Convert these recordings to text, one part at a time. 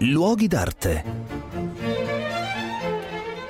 Luoghi d'arte.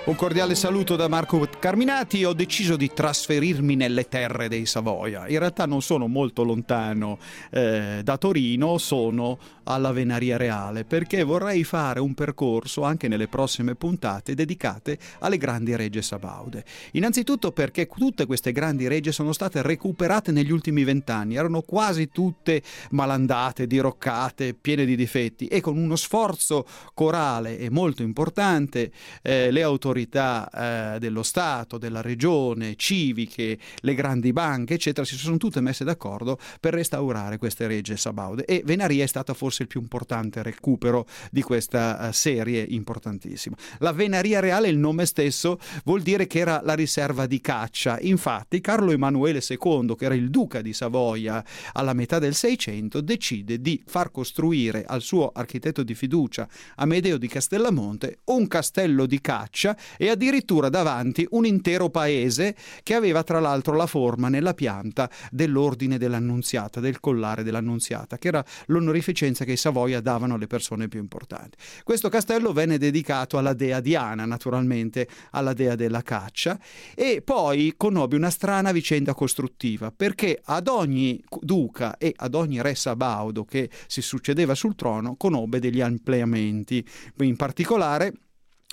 Un cordiale saluto da Marco Carminati. Ho deciso di trasferirmi nelle terre dei Savoia. In realtà non sono molto lontano eh, da Torino, sono alla Venaria Reale perché vorrei fare un percorso anche nelle prossime puntate dedicate alle grandi regge sabaude. Innanzitutto perché tutte queste grandi regge sono state recuperate negli ultimi vent'anni, erano quasi tutte malandate, diroccate, piene di difetti e con uno sforzo corale e molto importante eh, le autorità autorità eh, dello Stato, della regione, civiche, le grandi banche, eccetera, si sono tutte messe d'accordo per restaurare queste regge sabaude e Venaria è stata forse il più importante recupero di questa uh, serie importantissima. La Venaria Reale, il nome stesso, vuol dire che era la riserva di caccia. Infatti Carlo Emanuele II, che era il duca di Savoia alla metà del Seicento, decide di far costruire al suo architetto di fiducia, Amedeo di Castellamonte, un castello di caccia e addirittura davanti un intero paese che aveva tra l'altro la forma nella pianta dell'ordine dell'annunziata, del collare dell'annunziata, che era l'onorificenza che i Savoia davano alle persone più importanti. Questo castello venne dedicato alla dea Diana, naturalmente alla dea della caccia, e poi conobbe una strana vicenda costruttiva, perché ad ogni duca e ad ogni re sabaudo che si succedeva sul trono conobbe degli ampliamenti, in particolare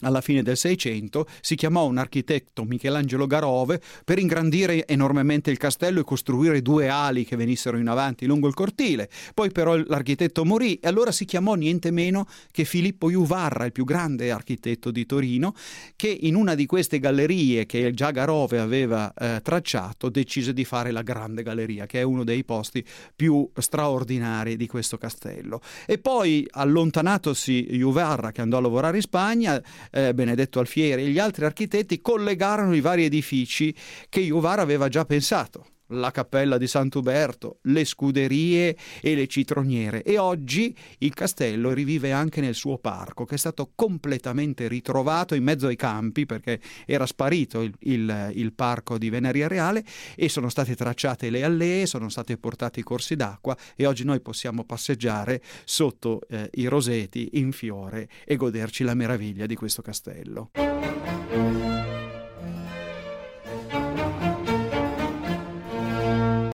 alla fine del Seicento, si chiamò un architetto Michelangelo Garove per ingrandire enormemente il castello e costruire due ali che venissero in avanti lungo il cortile. Poi però l'architetto morì e allora si chiamò niente meno che Filippo Juvarra, il più grande architetto di Torino, che in una di queste gallerie che già Garove aveva eh, tracciato decise di fare la grande galleria, che è uno dei posti più straordinari di questo castello. E poi allontanatosi Juvarra che andò a lavorare in Spagna, eh, Benedetto Alfieri e gli altri architetti collegarono i vari edifici che Juvar aveva già pensato la cappella di Sant'Uberto, le scuderie e le citroniere e oggi il castello rivive anche nel suo parco che è stato completamente ritrovato in mezzo ai campi perché era sparito il, il, il parco di Veneria Reale e sono state tracciate le allee, sono stati portati i corsi d'acqua e oggi noi possiamo passeggiare sotto eh, i roseti in fiore e goderci la meraviglia di questo castello.